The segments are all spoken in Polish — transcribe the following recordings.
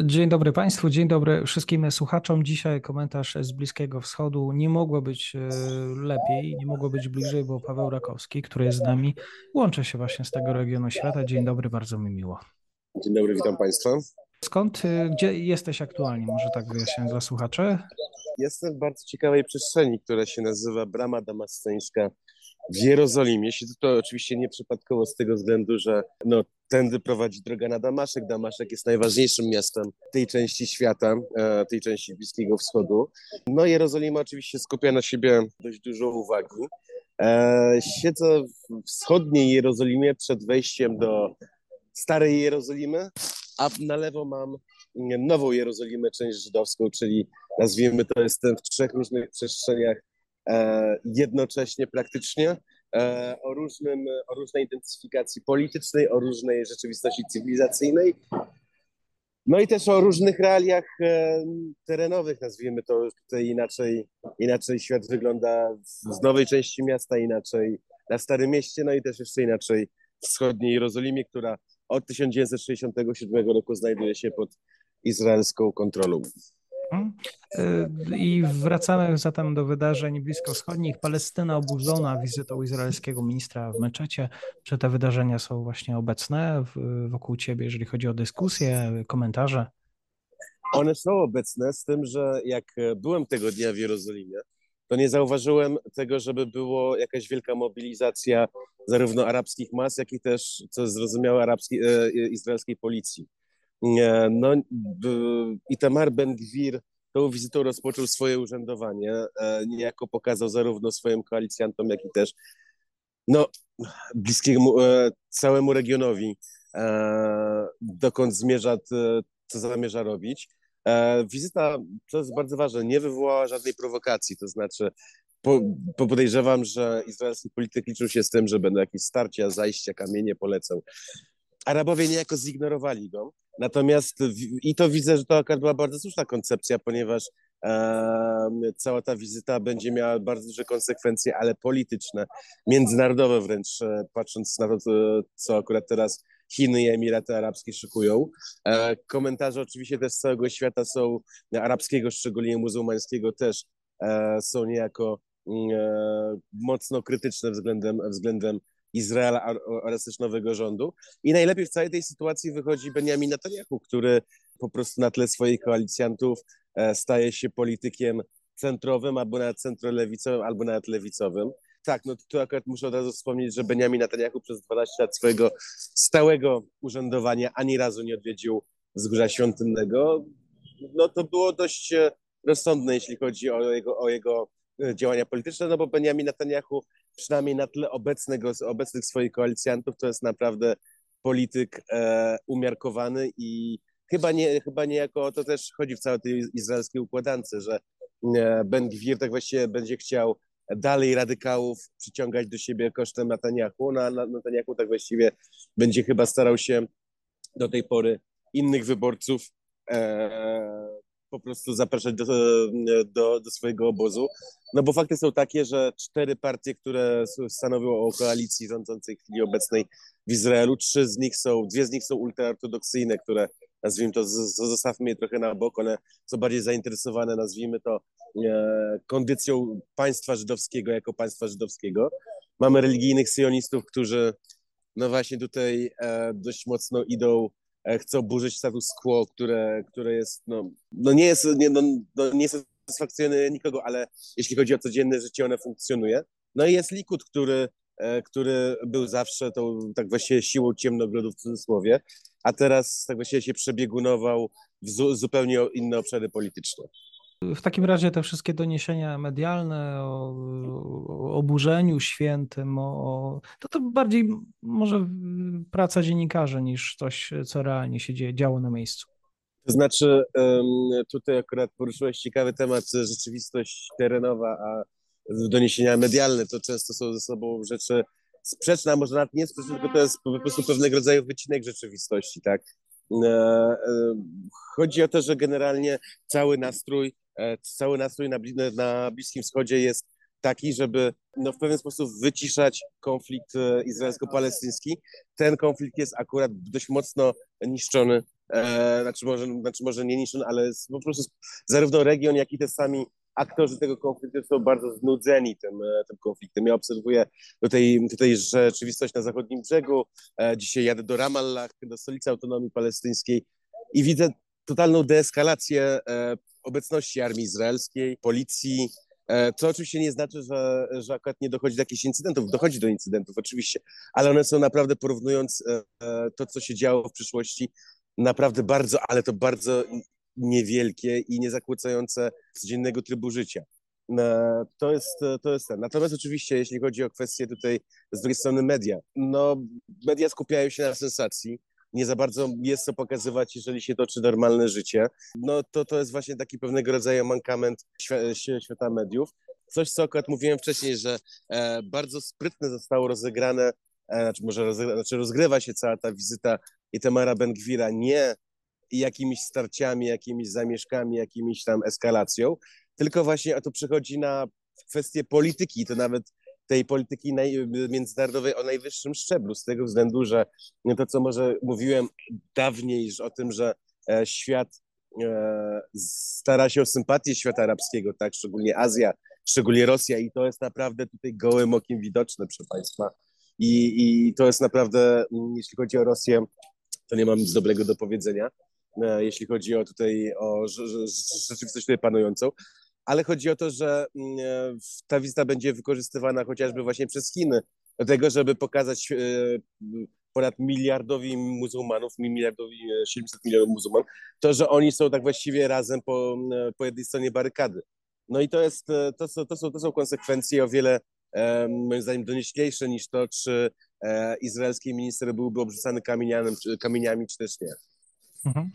Dzień dobry Państwu, dzień dobry wszystkim słuchaczom. Dzisiaj komentarz z Bliskiego Wschodu. Nie mogło być e, lepiej, nie mogło być bliżej, bo Paweł Rakowski, który jest z nami, łączy się właśnie z tego regionu świata. Dzień dobry, bardzo mi miło. Dzień dobry, witam Państwa. Skąd, e, gdzie jesteś aktualnie? Może tak wyjaśnię dla słuchaczy? Jestem w bardzo ciekawej przestrzeni, która się nazywa Brama Damasceńska w Jerozolimie. Siedzę to oczywiście nieprzypadkowo z tego względu, że no, tędy prowadzi droga na Damaszek. Damaszek jest najważniejszym miastem tej części świata, e, tej części Bliskiego Wschodu. No Jerozolima oczywiście skupia na siebie dość dużo uwagi. E, siedzę w wschodniej Jerozolimie przed wejściem do Starej Jerozolimy, a na lewo mam Nową Jerozolimę, część żydowską, czyli nazwijmy to jestem w trzech różnych przestrzeniach jednocześnie praktycznie. E, o, różnym, o różnej identyfikacji politycznej, o różnej rzeczywistości cywilizacyjnej, no i też o różnych realiach e, terenowych, nazwijmy to tutaj inaczej, inaczej świat wygląda z nowej części miasta, inaczej na Starym Mieście, no i też jeszcze inaczej w wschodniej Jerozolimie, która od 1967 roku znajduje się pod izraelską kontrolą. Y, I wracamy zatem do wydarzeń bliskowschodnich. Palestyna oburzona wizytą izraelskiego ministra w meczecie. Czy te wydarzenia są właśnie obecne wokół ciebie, jeżeli chodzi o dyskusje, komentarze? One są obecne, z tym, że jak byłem tego dnia w Jerozolimie, to nie zauważyłem tego, żeby było jakaś wielka mobilizacja zarówno arabskich mas, jak i też, co zrozumiałe, arabskiej, e, izraelskiej policji. No, Itamar Ben-Gwir tą wizytą rozpoczął swoje urzędowanie. E, niejako pokazał zarówno swoim koalicjantom, jak i też no, bliskiemu e, całemu regionowi, e, dokąd zmierza, co zamierza robić. Wizyta, to jest bardzo ważne, nie wywołała żadnej prowokacji, to znaczy po, podejrzewam, że izraelski polityk liczył się z tym, że będą jakieś starcia, zajścia, kamienie polecą. Arabowie niejako zignorowali go. Natomiast i to widzę, że to akurat była bardzo słuszna koncepcja, ponieważ e, cała ta wizyta będzie miała bardzo duże konsekwencje, ale polityczne, międzynarodowe wręcz, e, patrząc na to, co akurat teraz Chiny i Emiraty Arabskie szykują. E, komentarze oczywiście też z całego świata są, arabskiego, szczególnie muzułmańskiego też, e, są niejako mm, e, mocno krytyczne względem, względem Izraela oraz też nowego rządu. I najlepiej w całej tej sytuacji wychodzi Benjamin Netanyahu, który po prostu na tle swoich koalicjantów e, staje się politykiem centrowym, albo nawet centrolewicowym, albo nawet lewicowym. Tak, no tu akurat muszę od razu wspomnieć, że Benjamin Netanyahu przez 12 lat swojego stałego urzędowania ani razu nie odwiedził Wzgórza Świątynnego. No to było dość e, rozsądne, jeśli chodzi o jego, o jego e, działania polityczne, no bo Benjamin Netanyahu przynajmniej na tle obecnego, obecnych swoich koalicjantów, to jest naprawdę polityk e, umiarkowany i chyba nie, chyba niejako o to też chodzi w całej tej izraelskiej układance, że e, Ben Gwir tak właściwie będzie chciał dalej radykałów przyciągać do siebie kosztem Netanyahu, no a Netanyahu tak właściwie będzie chyba starał się do tej pory innych wyborców e, po prostu zapraszać do, do, do swojego obozu. No bo fakty są takie, że cztery partie, które stanowią o koalicji rządzącej w chwili obecnej w Izraelu, trzy z nich są, dwie z nich są ultraortodoksyjne, które nazwijmy to, zostawmy je trochę na bok, one są bardziej zainteresowane, nazwijmy to, e, kondycją państwa żydowskiego jako państwa żydowskiego. Mamy religijnych sionistów, którzy no właśnie tutaj e, dość mocno idą E, chcą burzyć status quo, które, które jest, no, no nie jest, nie, no, no nie satysfakcjonuje nikogo, ale jeśli chodzi o codzienne życie, one funkcjonuje. No i jest Likud, który, e, który był zawsze tą tak właściwie siłą ciemnogrodu w cudzysłowie, a teraz tak właściwie się przebiegunował w zu, zupełnie inne obszary polityczne. W takim razie te wszystkie doniesienia medialne o, o oburzeniu świętym, o, to to bardziej może praca dziennikarzy niż coś, co realnie się dzieje, działo na miejscu. To znaczy, tutaj akurat poruszyłeś ciekawy temat, rzeczywistość terenowa, a doniesienia medialne to często są ze sobą rzeczy sprzeczne, a może nawet nie sprzeczne, tylko to jest po prostu pewnego rodzaju wycinek rzeczywistości, tak? E, e, chodzi o to, że generalnie cały nastrój, e, cały nastrój na, na Bliskim Wschodzie jest taki, żeby no, w pewien sposób wyciszać konflikt izraelsko-palestyński. Ten konflikt jest akurat dość mocno niszczony, e, znaczy, może, znaczy może nie niszczony, ale po prostu zarówno region, jak i te sami aktorzy tego konfliktu są bardzo znudzeni tym, e, tym konfliktem. Ja obserwuję tutaj, tutaj rzeczywistość na zachodnim brzegu. E, dzisiaj jadę do Ramallah, do stolicy autonomii palestyńskiej i widzę totalną deeskalację e, obecności armii izraelskiej, policji, co oczywiście nie znaczy, że, że akurat nie dochodzi do jakichś incydentów. Dochodzi do incydentów, oczywiście, ale one są naprawdę, porównując to, co się działo w przyszłości, naprawdę bardzo, ale to bardzo niewielkie i niezakłócające codziennego trybu życia. E, to jest, to jest ten. Natomiast oczywiście, jeśli chodzi o kwestie tutaj z drugiej strony media, no media skupiają się na sensacji, nie za bardzo jest co pokazywać, jeżeli się toczy normalne życie. No to to jest właśnie taki pewnego rodzaju mankament świata mediów. Coś, co akurat mówiłem wcześniej, że e, bardzo sprytne zostało rozegrane, e, znaczy może rozgrywa, znaczy rozgrywa się cała ta wizyta Itamara Ben-Gwira nie jakimiś starciami, jakimiś zamieszkami, jakimiś tam eskalacją, tylko właśnie to przychodzi na kwestię polityki, to nawet tej polityki naj, międzynarodowej o najwyższym szczeblu, z tego względu, że to, co może mówiłem dawniej o tym, że e, świat e, stara się o sympatię świata arabskiego, tak, szczególnie Azja, szczególnie Rosja i to jest naprawdę tutaj gołym okiem widoczne, proszę Państwa. I, I to jest naprawdę, mm, jeśli chodzi o Rosję, to nie mam nic dobrego do powiedzenia. E, jeśli chodzi o tutaj o rzeczywistość tutaj panującą, ale chodzi o to, że mm, e, ta wizyta będzie wykorzystywana chociażby właśnie przez Chiny do tego, żeby pokazać e, ponad miliardowi muzułmanów, miliardowi 700 milionów muzułman, to, że oni są tak właściwie razem po, po jednej stronie barykady. No i to jest, to są, to są, to są konsekwencje o wiele moim zdaniem donioślejsze niż to, czy izraelski minister byłby obrzucany kamieniami, kamieniami, czy też nie. Mhm.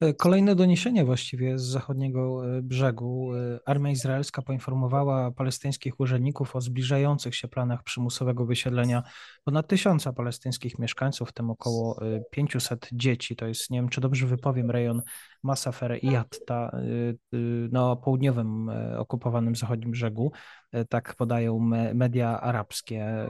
E, kolejne doniesienie właściwie z zachodniego e, brzegu. E, armia izraelska poinformowała palestyńskich urzędników o zbliżających się planach przymusowego wysiedlenia ponad tysiąca palestyńskich mieszkańców, w tym około 500 dzieci. To jest, nie wiem czy dobrze wypowiem, rejon Masafer i Yatta na południowym okupowanym zachodnim brzegu. Tak podają media arabskie.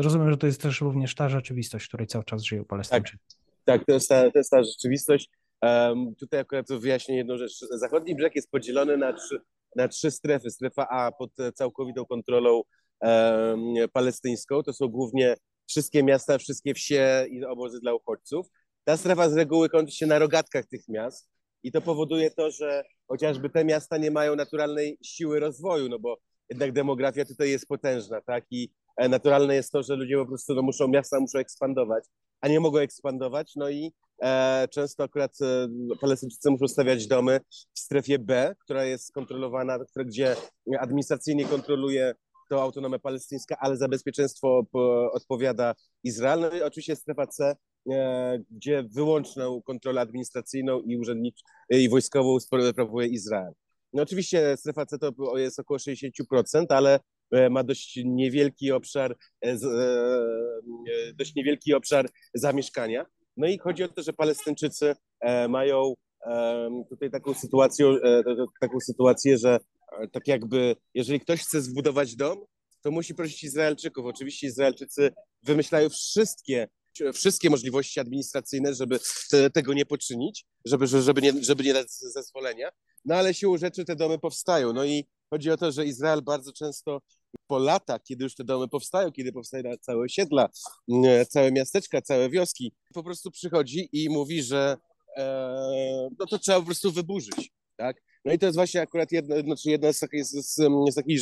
Rozumiem, że to jest też również ta rzeczywistość, w której cały czas żyją Palestyńczycy. Tak. Tak, to jest ta, to jest ta rzeczywistość. Um, tutaj akurat wyjaśnię jedną rzecz. Zachodni brzeg jest podzielony na trzy, na trzy strefy. Strefa A pod całkowitą kontrolą um, palestyńską. To są głównie wszystkie miasta, wszystkie wsie i obozy dla uchodźców. Ta strefa z reguły kończy się na rogatkach tych miast i to powoduje to, że chociażby te miasta nie mają naturalnej siły rozwoju, no bo jednak demografia tutaj jest potężna, tak? I e, naturalne jest to, że ludzie po prostu no, muszą, miasta muszą ekspandować a nie mogą ekspandować. No i e, często akurat e, Palestyńczycy muszą stawiać domy w strefie B, która jest kontrolowana, gdzie administracyjnie kontroluje to autonomia palestyńska, ale za bezpieczeństwo odpowiada Izrael. No i oczywiście strefa C, e, gdzie wyłączną kontrolę administracyjną i urzędniczą i wojskową sprawuje Izrael. No oczywiście strefa C to jest około 60%, ale E, ma dość niewielki obszar, e, e, dość niewielki obszar zamieszkania. No i chodzi o to, że Palestyńczycy mają tutaj taką sytuację, taką sytuację, że tak jakby, jeżeli ktoś chce zbudować dom, to musi prosić Izraelczyków. Oczywiście Izraelczycy wymyślają wszystkie wszystkie możliwości administracyjne, żeby te, tego nie poczynić, żeby, żeby, nie, żeby nie dać zezwolenia. No ale siłą rzeczy te domy powstają. No i chodzi o to, że Izrael bardzo często po latach, kiedy już te domy powstają, kiedy powstają całe osiedla, mm, całe miasteczka, całe wioski, po prostu przychodzi i mówi, że e, no to trzeba po prostu wyburzyć, tak? No i to jest właśnie akurat jedna, znaczy jedna z takich, z, z takich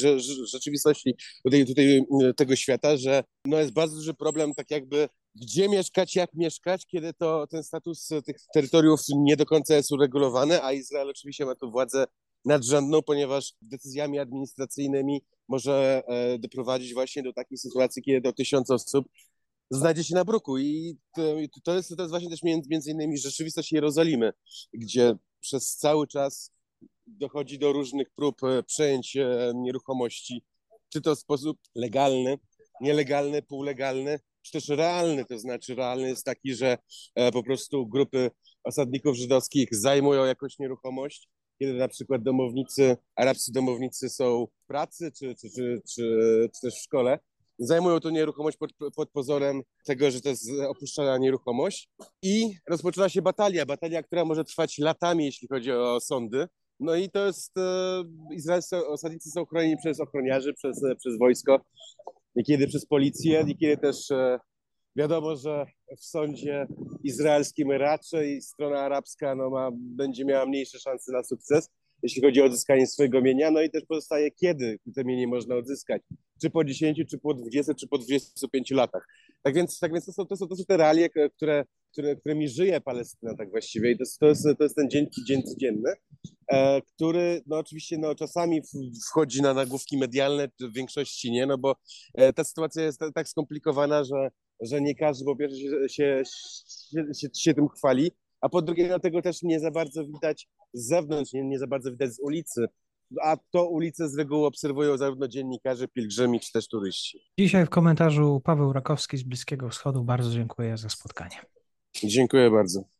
rzeczywistości tutaj, tutaj mm, tego świata, że no jest bardzo duży problem tak jakby gdzie mieszkać, jak mieszkać, kiedy to ten status tych terytoriów nie do końca jest uregulowany, a Izrael oczywiście ma tu władzę nadrzędną, ponieważ decyzjami administracyjnymi może e, doprowadzić właśnie do takiej sytuacji, kiedy do tysiąca osób znajdzie się na bruku. I to, to, jest, to jest właśnie też między, między innymi rzeczywistość Jerozolimy, gdzie przez cały czas dochodzi do różnych prób e, przejęć e, nieruchomości, czy to w sposób legalny, nielegalny, półlegalny, czy też realny. To znaczy, realny jest taki, że po prostu grupy osadników żydowskich zajmują jakąś nieruchomość, kiedy na przykład domownicy, arabscy domownicy są w pracy czy, czy, czy, czy, czy też w szkole, zajmują tą nieruchomość pod, pod pozorem tego, że to jest opuszczona nieruchomość i rozpoczyna się batalia, batalia, która może trwać latami, jeśli chodzi o sądy. No i to jest, e, izraelscy osadnicy są chronieni przez ochroniarzy, przez, przez wojsko, niekiedy przez policję, niekiedy też e, Wiadomo, że w sądzie izraelskim raczej strona arabska no, ma, będzie miała mniejsze szanse na sukces, jeśli chodzi o odzyskanie swojego mienia. No i też pozostaje, kiedy to mienie można odzyskać. Czy po 10, czy po 20, czy po 25 latach. Tak więc, tak więc to, są, to, są, to są te realie, które, które, którymi żyje Palestyna tak właściwie. I to, to, jest, to jest ten dzień, dzień codzienny, e, który no oczywiście no, czasami wchodzi na nagłówki medialne, w większości nie, no bo e, ta sytuacja jest tak skomplikowana, że że nie każdy po pierwsze się, się, się, się tym chwali, a po drugie no, tego też nie za bardzo widać z zewnątrz, nie, nie za bardzo widać z ulicy. A to ulice z reguły obserwują zarówno dziennikarze, pielgrzymi, czy też turyści. Dzisiaj w komentarzu Paweł Rakowski z Bliskiego Wschodu. Bardzo dziękuję za spotkanie. Dziękuję bardzo.